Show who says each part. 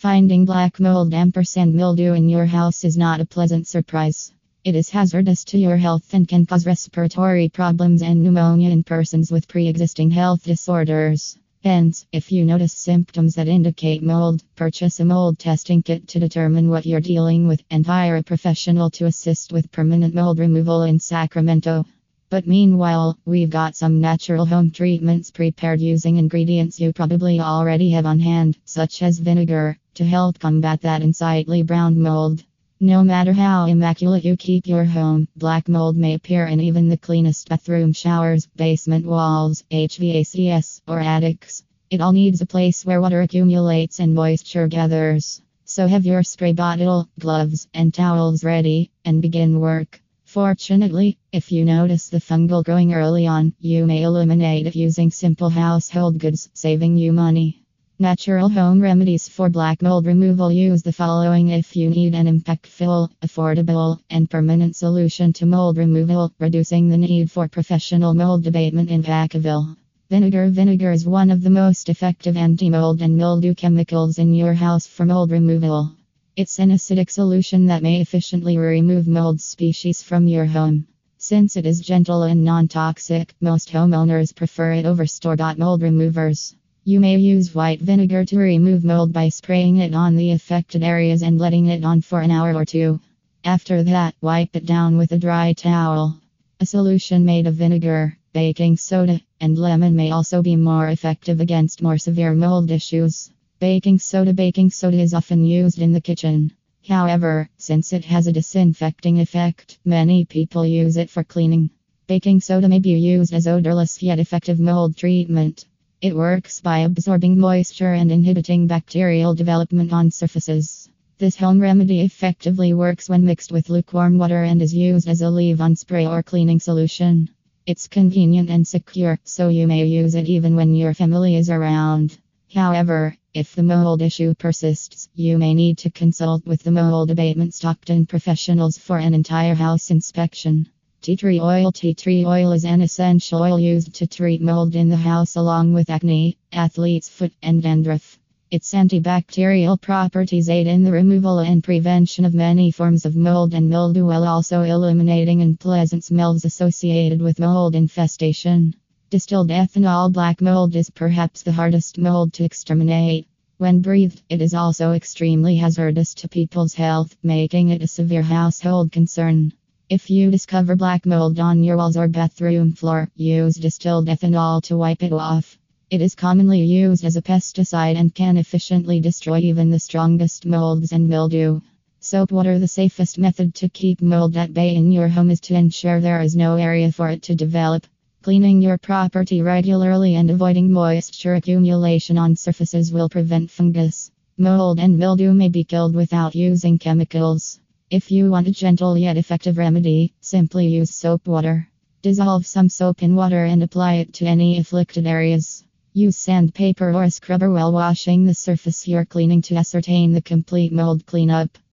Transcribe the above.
Speaker 1: Finding black mold ampersand mildew in your house is not a pleasant surprise. It is hazardous to your health and can cause respiratory problems and pneumonia in persons with pre existing health disorders. Hence, if you notice symptoms that indicate mold, purchase a mold testing kit to determine what you're dealing with and hire a professional to assist with permanent mold removal in Sacramento. But meanwhile, we've got some natural home treatments prepared using ingredients you probably already have on hand, such as vinegar, to help combat that unsightly brown mold. No matter how immaculate you keep your home, black mold may appear in even the cleanest bathroom showers, basement walls, HVACs, or attics. It all needs a place where water accumulates and moisture gathers. So have your spray bottle, gloves, and towels ready, and begin work. Fortunately, if you notice the fungal growing early on, you may eliminate it using simple household goods, saving you money. Natural home remedies for black mold removal use the following if you need an impactful, affordable, and permanent solution to mold removal, reducing the need for professional mold abatement in Vacaville. Vinegar Vinegar is one of the most effective anti mold and mildew chemicals in your house for mold removal. It's an acidic solution that may efficiently remove mold species from your home. Since it is gentle and non toxic, most homeowners prefer it over store bought mold removers. You may use white vinegar to remove mold by spraying it on the affected areas and letting it on for an hour or two. After that, wipe it down with a dry towel. A solution made of vinegar, baking soda, and lemon may also be more effective against more severe mold issues. Baking soda Baking soda is often used in the kitchen. However, since it has a disinfecting effect, many people use it for cleaning. Baking soda may be used as odorless yet effective mold treatment. It works by absorbing moisture and inhibiting bacterial development on surfaces. This home remedy effectively works when mixed with lukewarm water and is used as a leave on spray or cleaning solution. It's convenient and secure, so you may use it even when your family is around. However, if the mold issue persists, you may need to consult with the mold abatement Stockton professionals for an entire house inspection. Tea tree oil Tea tree oil is an essential oil used to treat mold in the house along with acne, athlete's foot, and dandruff. Its antibacterial properties aid in the removal and prevention of many forms of mold and mildew while also eliminating unpleasant smells associated with mold infestation. Distilled ethanol black mold is perhaps the hardest mold to exterminate. When breathed, it is also extremely hazardous to people's health, making it a severe household concern. If you discover black mold on your walls or bathroom floor, use distilled ethanol to wipe it off. It is commonly used as a pesticide and can efficiently destroy even the strongest molds and mildew. Soap water The safest method to keep mold at bay in your home is to ensure there is no area for it to develop. Cleaning your property regularly and avoiding moisture accumulation on surfaces will prevent fungus. Mold and mildew may be killed without using chemicals. If you want a gentle yet effective remedy, simply use soap water. Dissolve some soap in water and apply it to any afflicted areas. Use sandpaper or a scrubber while washing the surface you're cleaning to ascertain the complete mold cleanup.